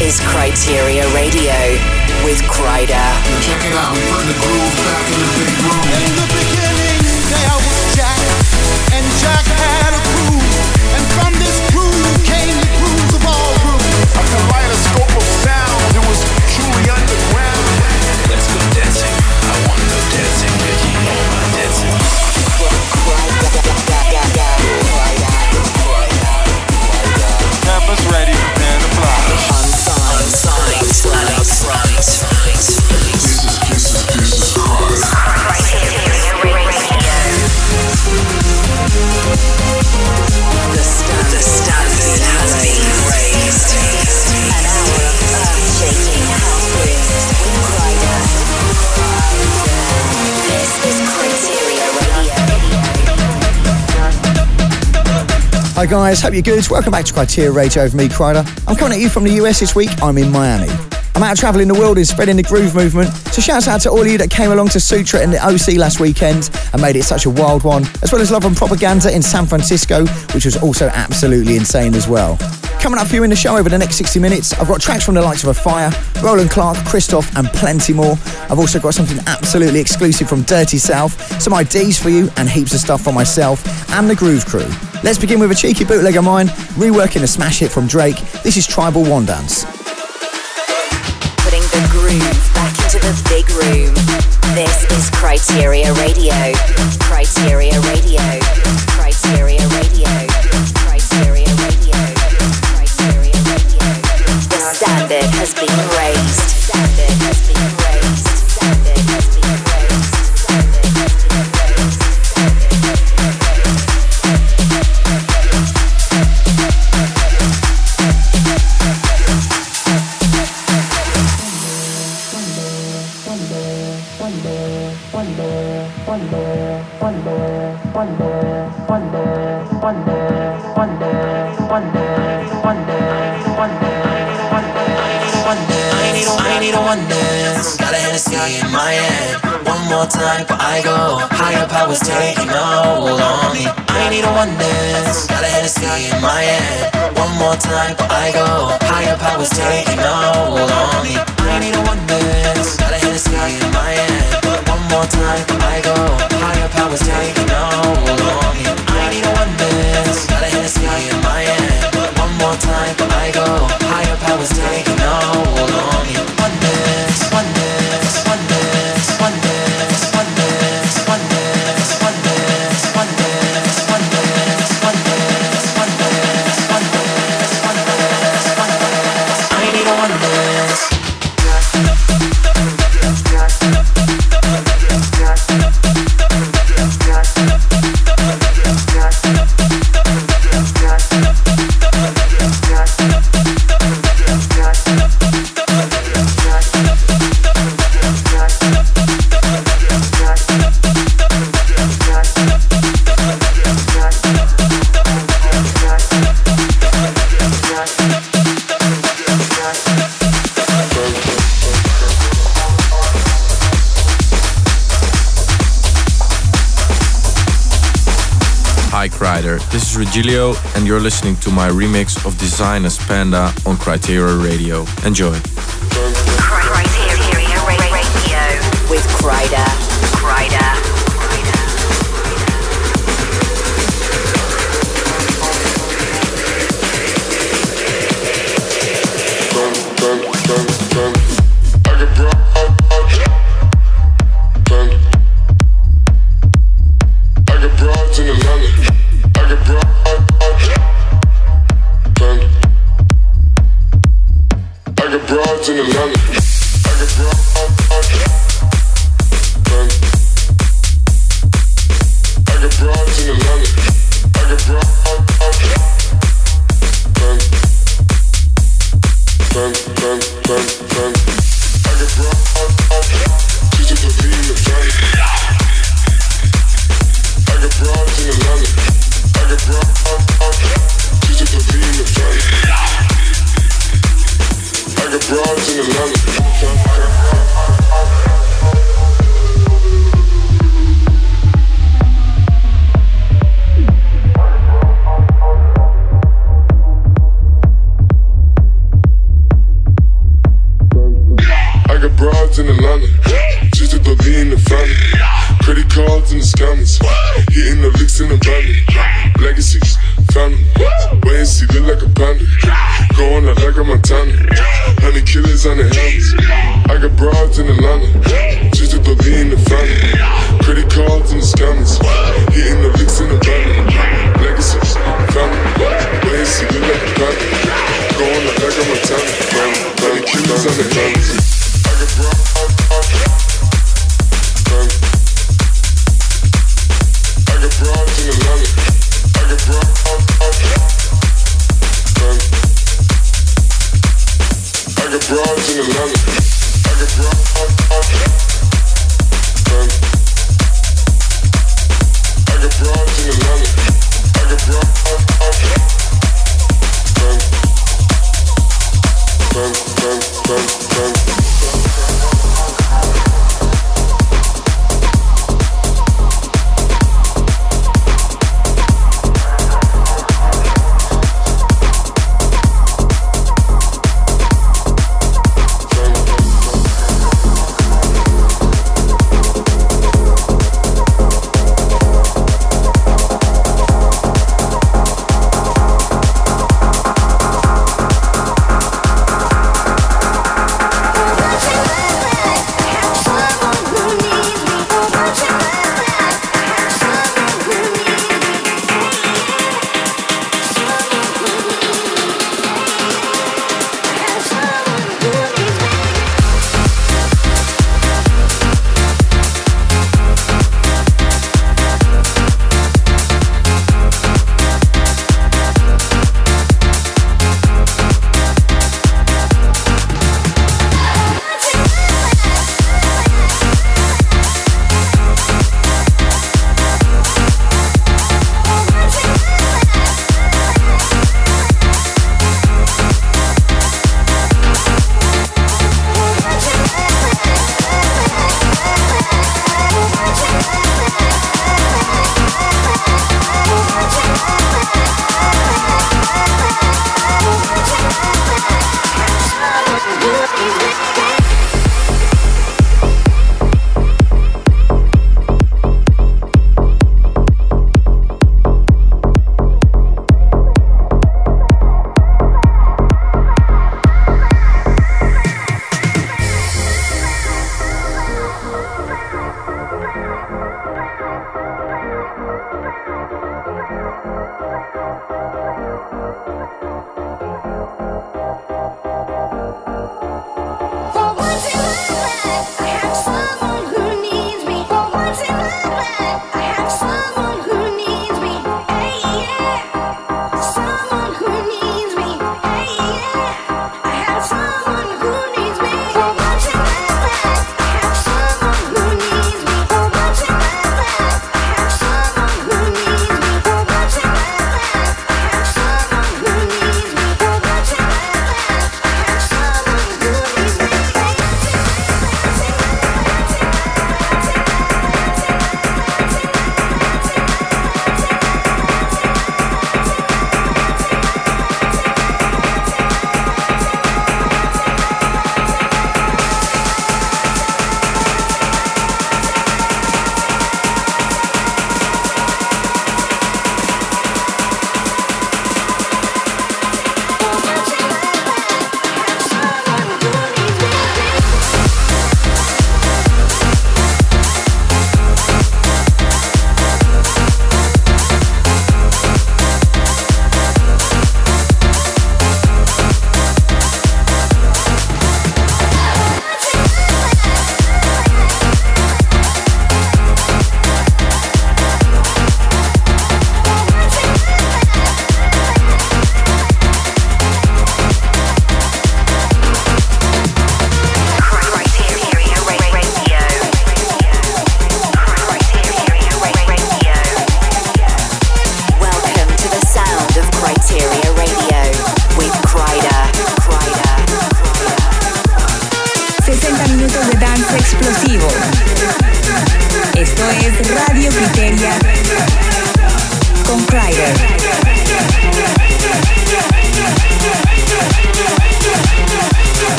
is Kryteria Radio with Kryder. Check it out, putting the groove back in the big room. In the beginning, was Jack, and Jack Hi guys, hope you're good. Welcome back to Kryteria Radio with me, Kryder. I'm coming at you from the US this week. I'm in Miami. I'm out travelling the world and spreading the groove movement. So shouts out to all of you that came along to Sutra in the OC last weekend and made it such a wild one, as well as Love and Propaganda in San Francisco, which was also absolutely insane as well. Coming up for you in the show over the next 60 minutes, I've got tracks from the likes of A Fire, Roland Clark, Christoph, and plenty more. I've also got something absolutely exclusive from Dirty South, some IDs for you, and heaps of stuff for myself and the Groove Crew. Let's begin with a cheeky bootleg of mine, reworking a smash hit from Drake. This is Tribal One Dance. Putting the groove back into the big room. This is Kryteria Radio. Kryteria Radio. Kryteria Radio. Right. My remix of Desiigner's Panda on Kryteria Radio. Enjoy. Kryteria Radio with. Got broads in Atlanta. I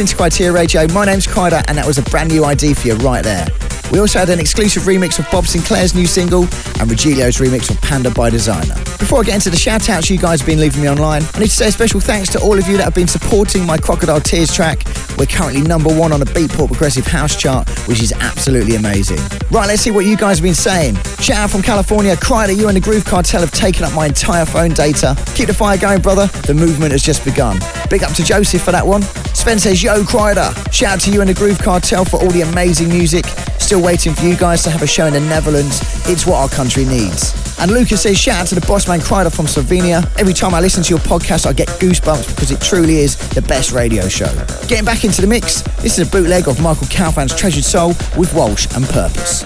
listening to Kryteria Radio. My name's Kryder, and that was a brand new ID for you right there. We also had an exclusive remix of Bob Sinclar's new single and Regilio's remix of Panda by Desiigner. Before I get into the shout outs you guys have been leaving me online, I need to say a special thanks to all of you that have been supporting my Crocodile Tears track. We're currently number one on the Beatport Progressive House chart, which is absolutely amazing. Right, let's see what you guys have been saying. Shout out from California, Kryder, you and the Groove Cartel have taken up my entire phone data. Keep the fire going, brother. The movement has just begun. Big up to Joseph for that one. Sven says, Yo, Kryder. Shout out to you and the Groove Cartel for all the amazing music. Still waiting for you guys to have a show in the Netherlands. It's what our country needs. And Lucas says, shout out to the boss man Kryder from Slovenia. Every time I listen to your podcast, I get goosebumps because it truly is the best radio show. Getting back into the mix, this is a bootleg of Michael Calfan's Treasured Soul with Walsh and Purpose.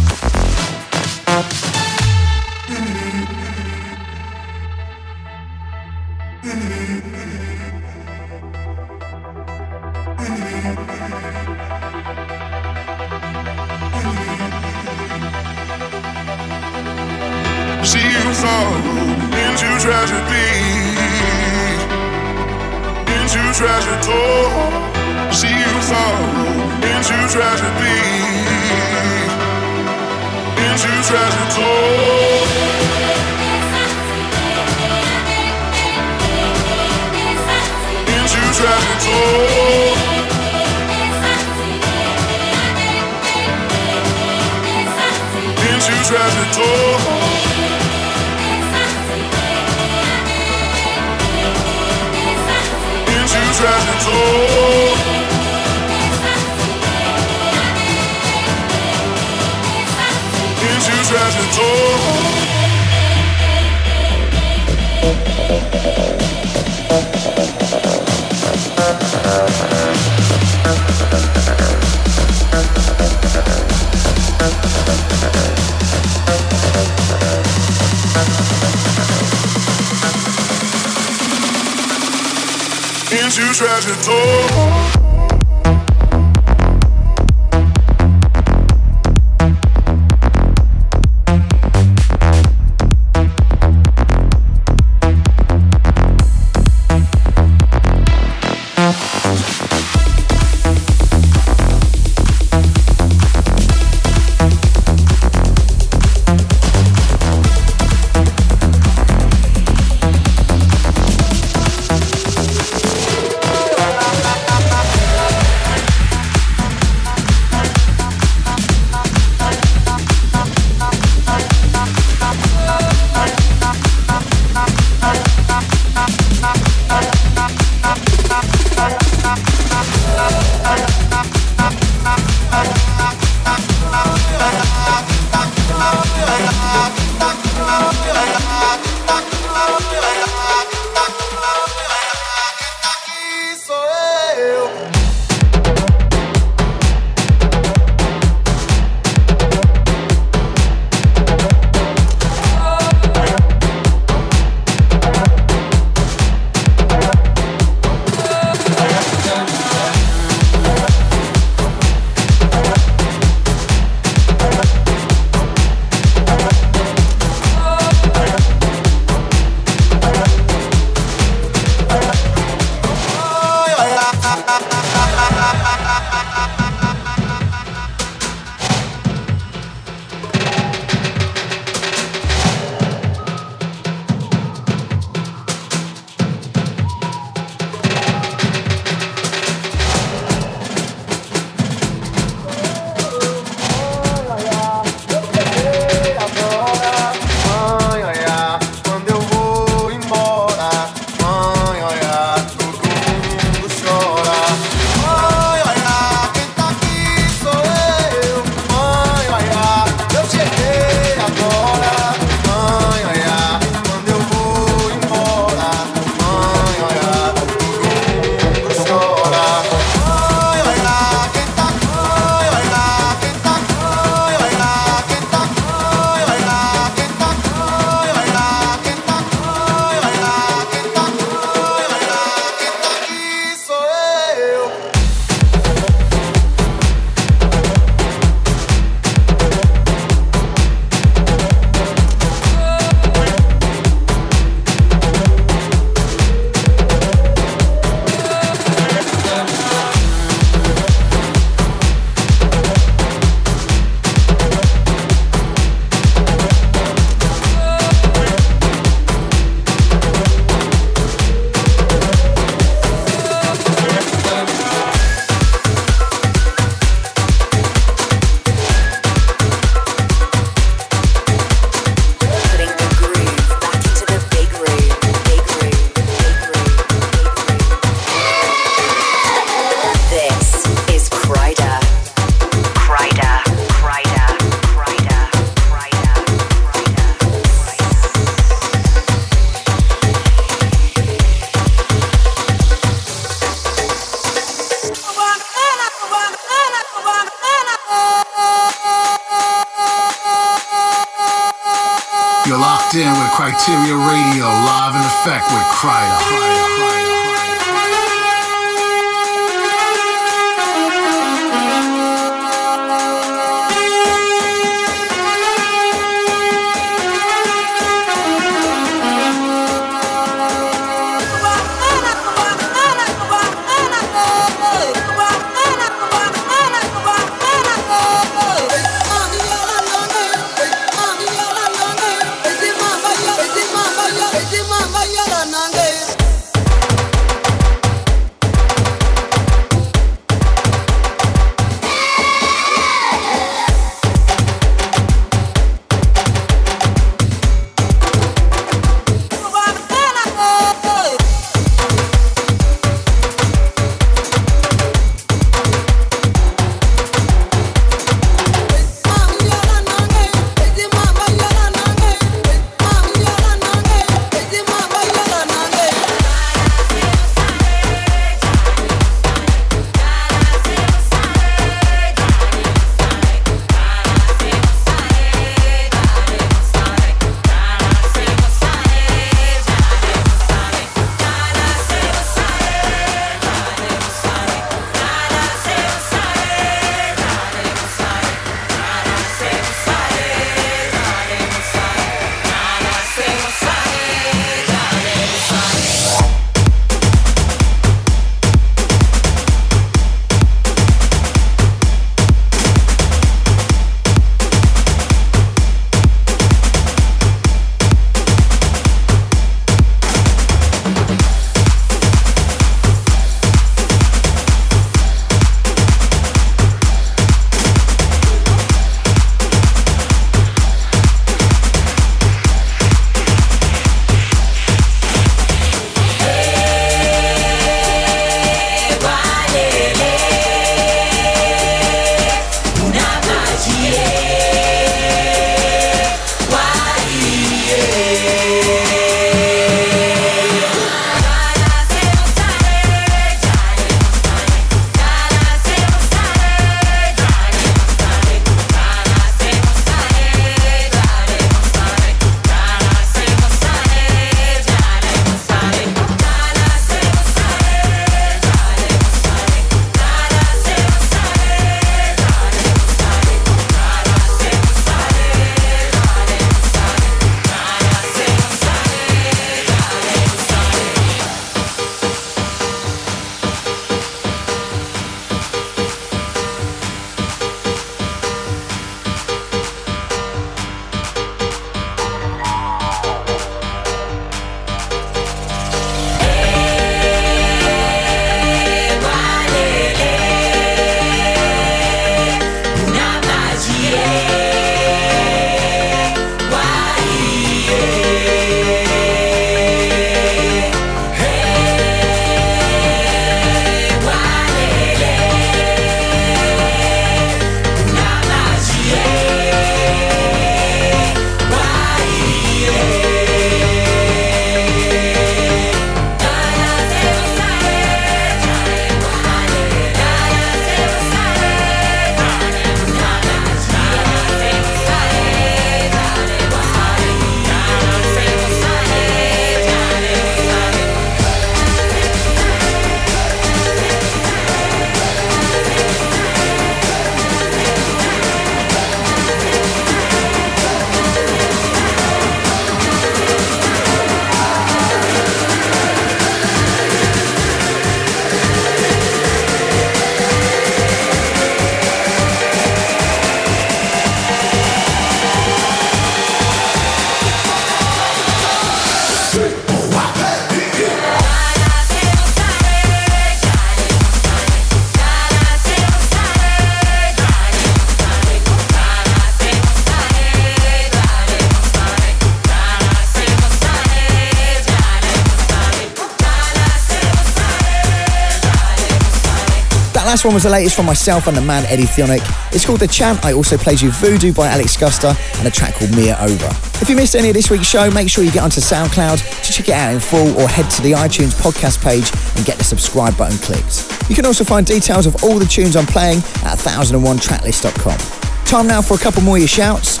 Last one was the latest from myself and the man Eddie Thoneick. It's called The Champ. I also played you Voodoo by Alex Guster and a track called Mia Over. If you missed any of this week's show, make sure you get onto SoundCloud to check it out in full or head to the iTunes podcast page and get the subscribe button clicked. You can also find details of all the tunes I'm playing at 1001tracklist.com. Time now for a couple more of your shouts.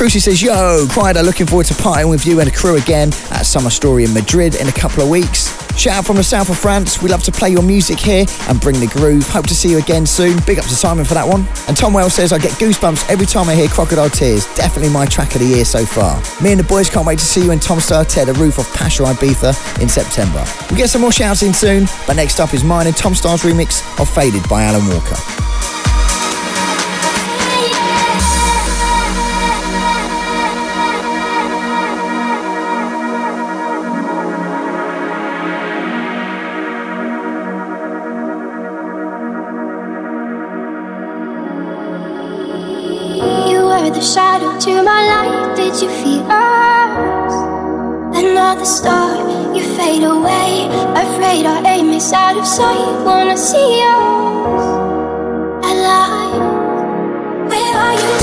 Cruci says, Yo, Kryder, looking forward to partying with you and the crew again at Summer Story in Madrid in a couple of weeks. Shout out from the south of France. We love to play your music here and bring the groove. Hope to see you again soon. Big up to Simon for that one. And Tom Wells says, I get goosebumps every time I hear Crocodile Tears. Definitely my track of the year so far. Me and the boys can't wait to see you and Tom Staar tear the roof off Pacha Ibiza in September. We'll get some more shouts in soon, but next up is mine and Tom Staar's remix of Faded by Alan Walker. You feel us? Another star, you fade away. Afraid our aim is out of sight. Wanna see us alive. Where are you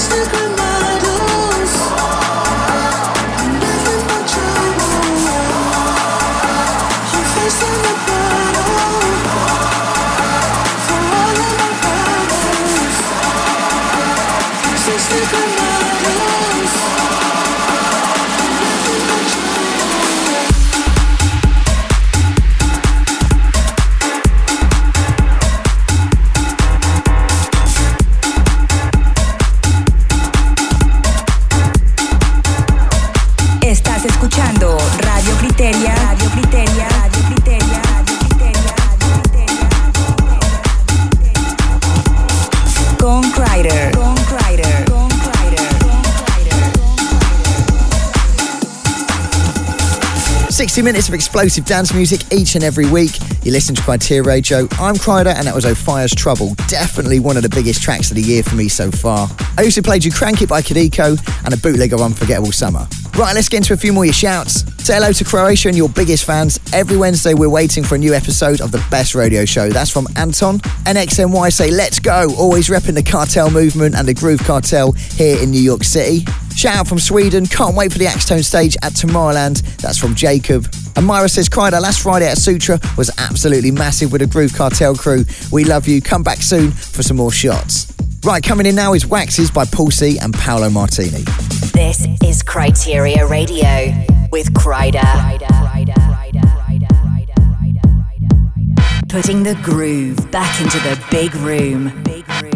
Just minutes of explosive dance music each and every week. You listen to Kryteria Radio. I'm Kryder, and that was Offaiah's Trouble. Definitely one of the biggest tracks of the year for me so far. I also played you Crank It by Kadiko and a bootleg of Unforgettable Summer. Right, let's get into a few more of your shouts. Say hello to Croatia and your biggest fans. Every Wednesday, we're waiting for a new episode of the best radio show. That's from Anton. NXNY say, let's go. Always repping the cartel movement and the Groove Cartel here in New York City. Shout out from Sweden. Can't wait for the Axtone stage at Tomorrowland. That's from Jacob. And Myra says, Kryder, last Friday at Sutra was absolutely massive with the Groove Cartel crew. We love you. Come back soon for some more shots. Right, coming in now is Waxes by Paul C and Paolo Martini. This is Kryteria Radio with Kryder. Putting the groove back into the big room.「♪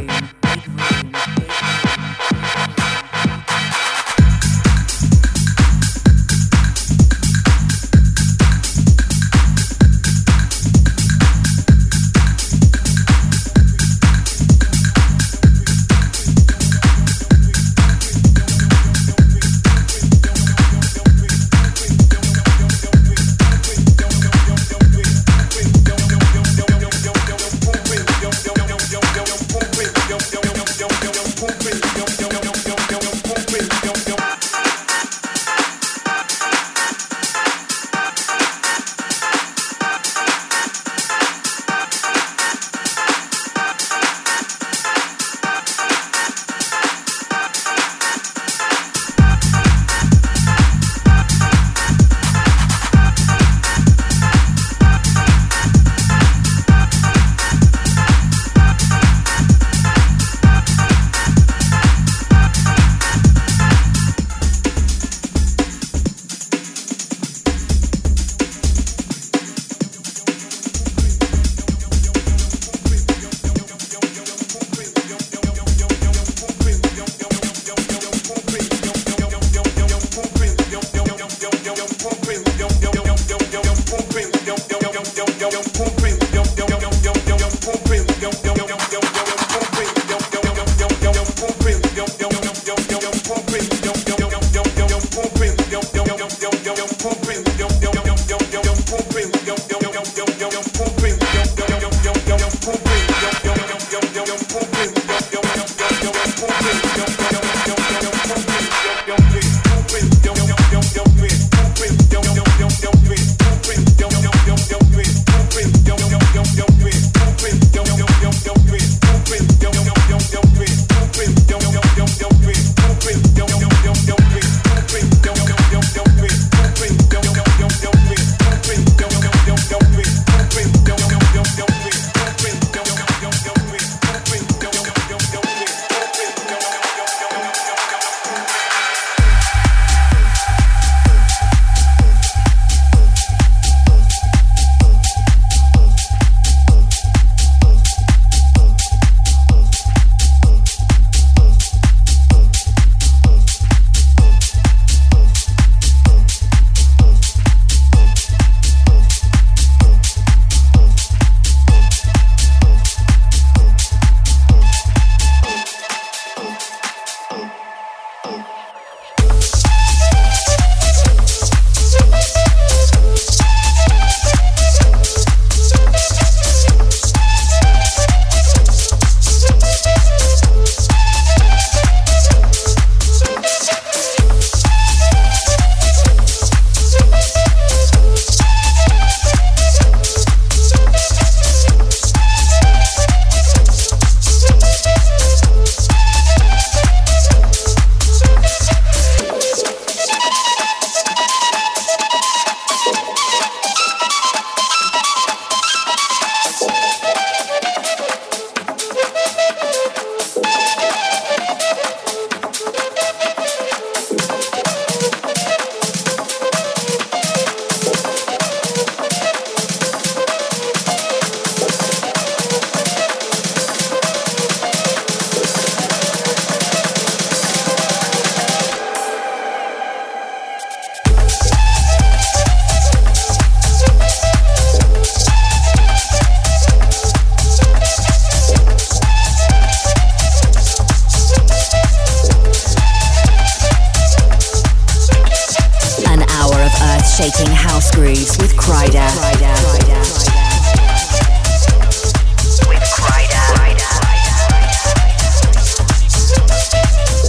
shaking house grooves with. With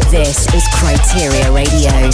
This is Kryteria Radio.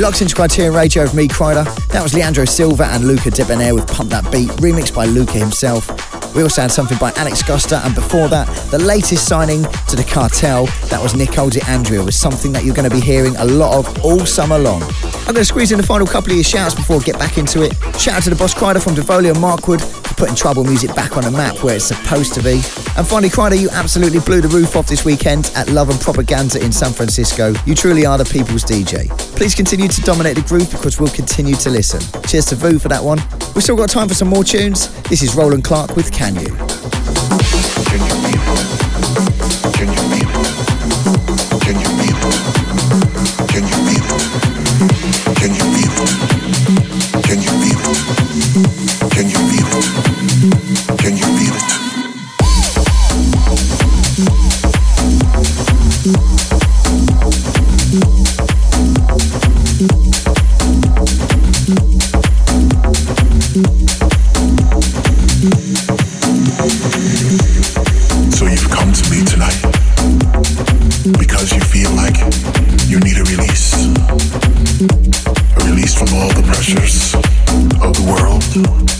You're locked into Kryteria Radio with me, Kryder. That was Leandro Silva and Luca Debonaire with Pump That Beat, remixed by Luca himself. We also had something by Alex Guesta, and before that, the latest signing to the cartel, that was Nicole D'Andrea, was something that you're going to be hearing a lot of all summer long. I'm going to squeeze in the final couple of your shouts before we get back into it. Shout out to the boss Kryder from Devolia Markwood putting trouble music back on a map where it's supposed to be. And finally, Kryder, you absolutely blew the roof off this weekend at Love and Propaganda in San Francisco. You truly are the people's DJ. Please continue to dominate the groove because we'll continue to listen. Cheers to Vu for that one. We've still got time for some more tunes. This is Roland Clark with Can You. world.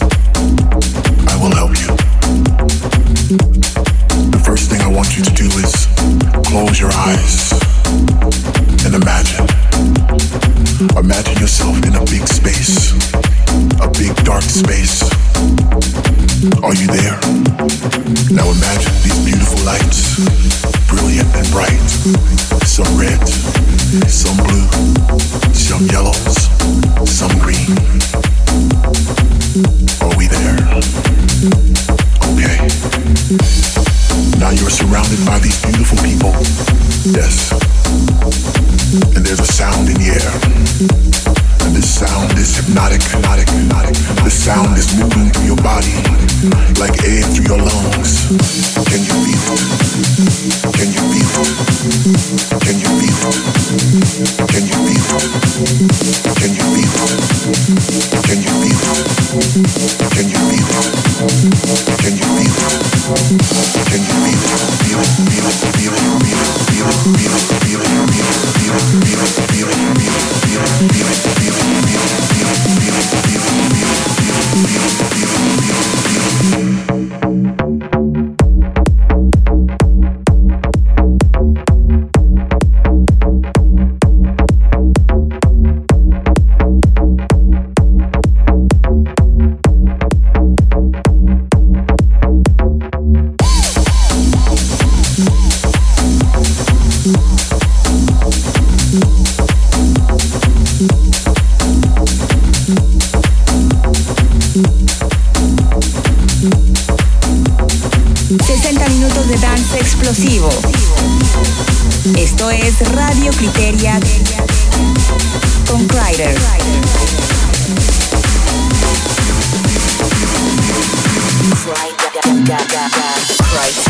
Friday. Friday. Friday.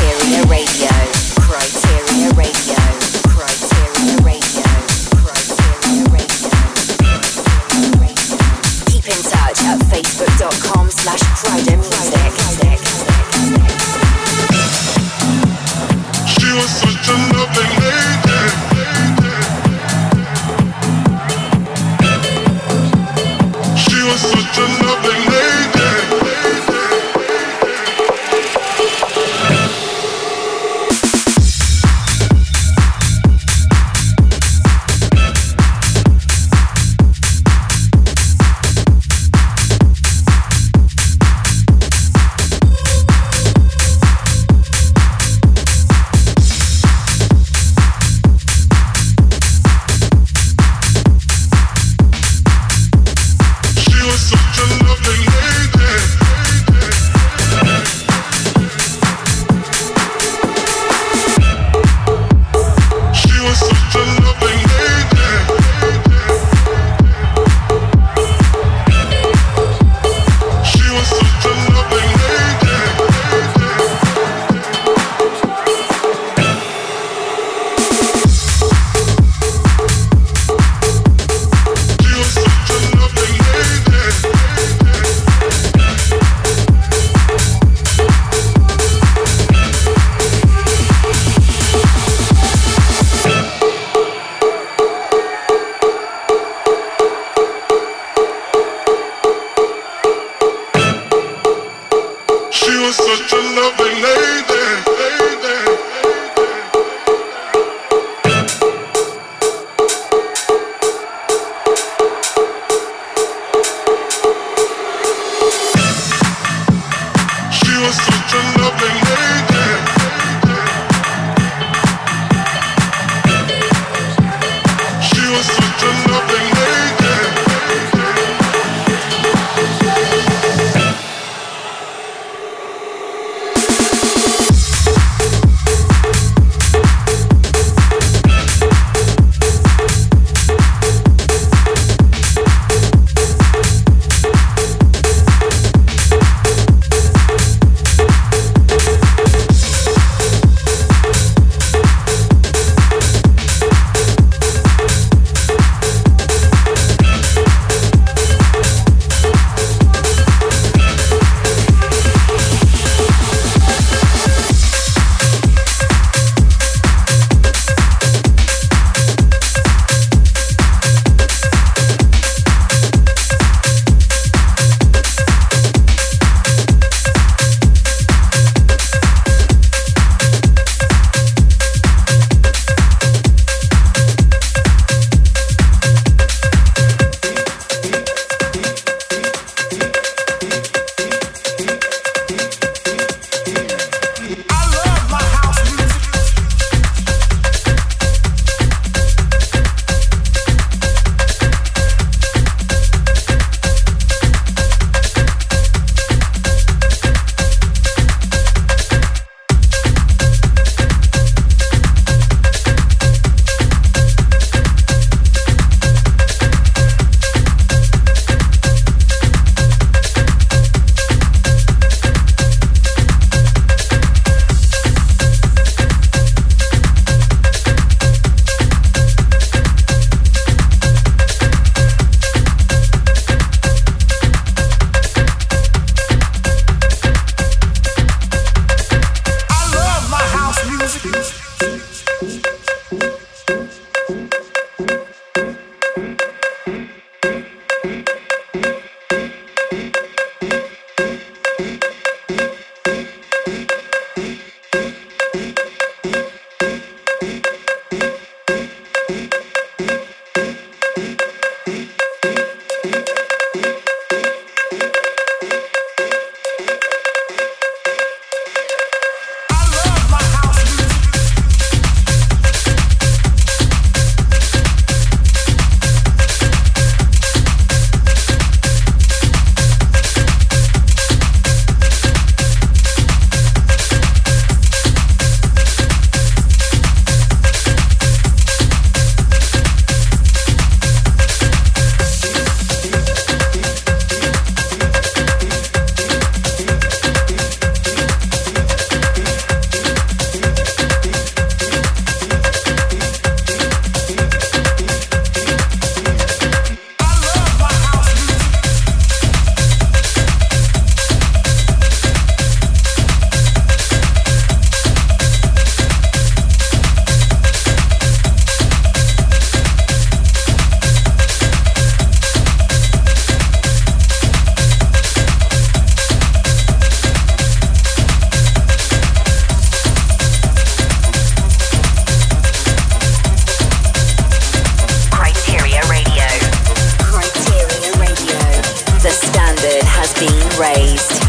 being raised.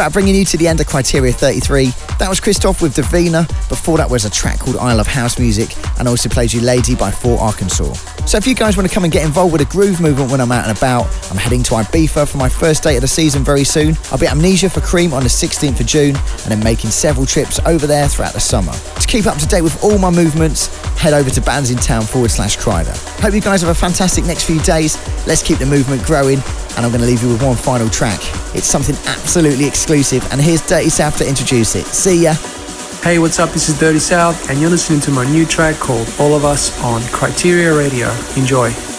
About bringing you to the end of Kryteria 33. That was Christoph with Davina. Before that was a track called I Love House Music, and also played you Lady by Fort Arkansas. So if you guys want to come and get involved with the groove movement when I'm out and about, I'm heading to Ibiza for my first date of the season very soon. I'll be at Amnesia for Cream on the 16th of June, and then making several trips over there throughout the summer. To keep up to date with all my movements, head over to bandsintown forward slash Kryder. Hope you guys have a fantastic next few days. Let's keep the movement growing, and I'm going to leave you with one final track. It's something absolutely exclusive, and here's Dirty South to introduce it. See ya. Hey, what's up? This is Dirty South, and you're listening to my new track called All of Us on Kryteria Radio. Enjoy.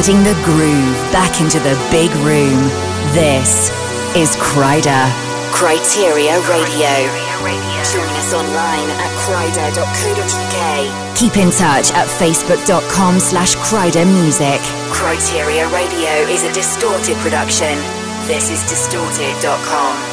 Putting the groove back into the big room. This is Kryder. Kryteria Radio. Join us online at kryder.co.uk. Keep in touch at facebook.com slash Kryder Music. Kryteria Radio is a distorted production. This is distorted.com.